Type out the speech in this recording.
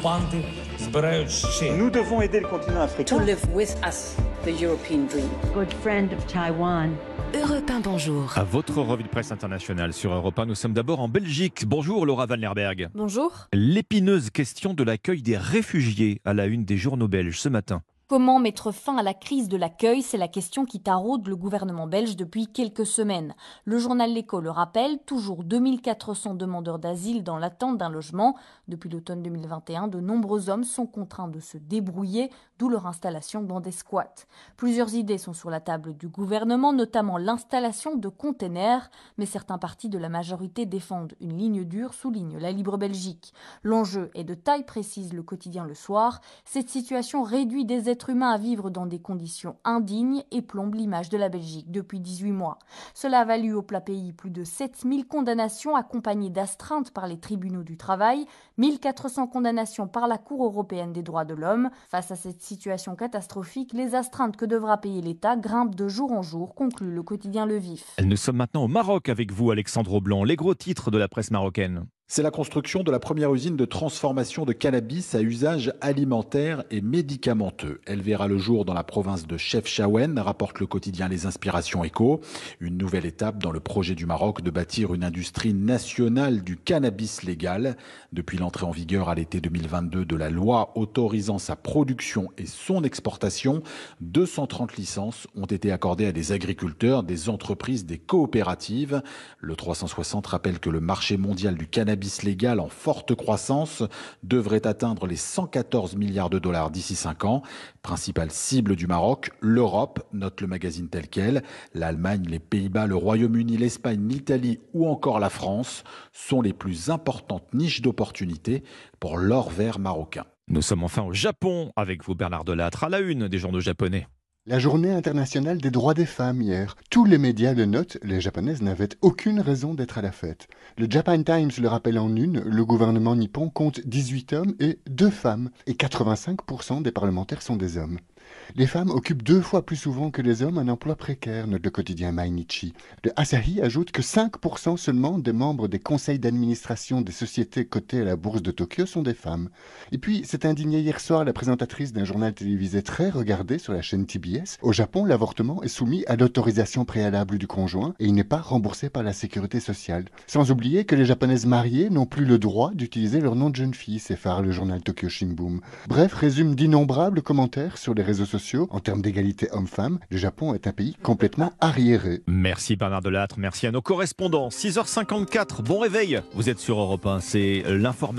окупанти збирають ще. Nous devons aider le continent to africain. live with us the European dream. good friend of Taiwan. Europe 1, bonjour. À votre revue de presse internationale sur Europe 1, nous sommes d'abord en Belgique. Bonjour Laura Van Lerberg. Bonjour. L'épineuse question de l'accueil des réfugiés à la une des journaux belges ce matin. Comment mettre fin à la crise de l'accueil? C'est la question qui taraude le gouvernement belge depuis quelques semaines. Le journal L'Écho le rappelle, toujours 2400 demandeurs d'asile dans l'attente d'un logement. Depuis l'automne 2021, de nombreux hommes sont contraints de se débrouiller, d'où leur installation dans des squats. Plusieurs idées sont sur la table du gouvernement, notamment l'installation de containers, mais certains partis de la majorité défendent une ligne dure, souligne la Libre Belgique. L'enjeu est de taille précise le quotidien le soir. Cette situation réduit des êtres humains à vivre dans des conditions indignes et plombe l'image de la Belgique depuis 18 mois. Cela a valu au plat pays plus de 7000 condamnations accompagnées d'astreintes par les tribunaux du travail, 1400 condamnations par la Cour européenne des droits de l'homme. Face à cette situation catastrophique, les astreintes que devra payer l'État grimpent de jour en jour, conclut le quotidien Le Vif. Nous sommes maintenant au Maroc avec vous, Alexandre Blanc. Les gros titres de la presse marocaine. C'est la construction de la première usine de transformation de cannabis à usage alimentaire et médicamenteux. Elle verra le jour dans la province de Chefchaouen, rapporte le quotidien Les Inspirations Éco. Une nouvelle étape dans le projet du Maroc de bâtir une industrie nationale du cannabis légal. Depuis l'entrée en vigueur à l'été 2022 de la loi autorisant sa production et son exportation, 230 licences ont été accordées à des agriculteurs, des entreprises, des coopératives. Le 360 rappelle que le marché mondial du cannabis légal en forte croissance devrait atteindre les 114 milliards de dollars d'ici 5 ans. Principale cible du Maroc, l'Europe, note le magazine tel quel. L'Allemagne, les Pays-Bas, le Royaume-Uni, l'Espagne, l'Italie ou encore la France sont les plus importantes niches d'opportunités pour l'or vert marocain. Nous sommes enfin au Japon avec vous, Bernard Delattre, à la une des journaux japonais. La journée internationale des droits des femmes hier. Tous les médias le notent, les japonaises n'avaient aucune raison d'être à la fête. Le Japan Times le rappelle en une, le gouvernement nippon compte 18 hommes et 2 femmes, et 85% des parlementaires sont des hommes. Les femmes occupent deux fois plus souvent que les hommes un emploi précaire, note le quotidien Mainichi. Le Asahi ajoute que 5% seulement des membres des conseils d'administration des sociétés cotées à la bourse de Tokyo sont des femmes. Et puis, s'est indignée hier soir la présentatrice d'un journal télévisé très regardé sur la chaîne TBS. Au Japon, l'avortement est soumis à l'autorisation préalable du conjoint et il n'est pas remboursé par la sécurité sociale. Sans oublier que les japonaises mariées n'ont plus le droit d'utiliser leur nom de jeune fille, s'effare le journal Tokyo Shimbun. Bref, résume d'innombrables commentaires sur les sociaux. En termes d'égalité homme-femme, le Japon est un pays complètement arriéré. Merci Bernard Delattre, merci à nos correspondants. 6h54, bon réveil. Vous êtes sur Europe 1, c'est l'information.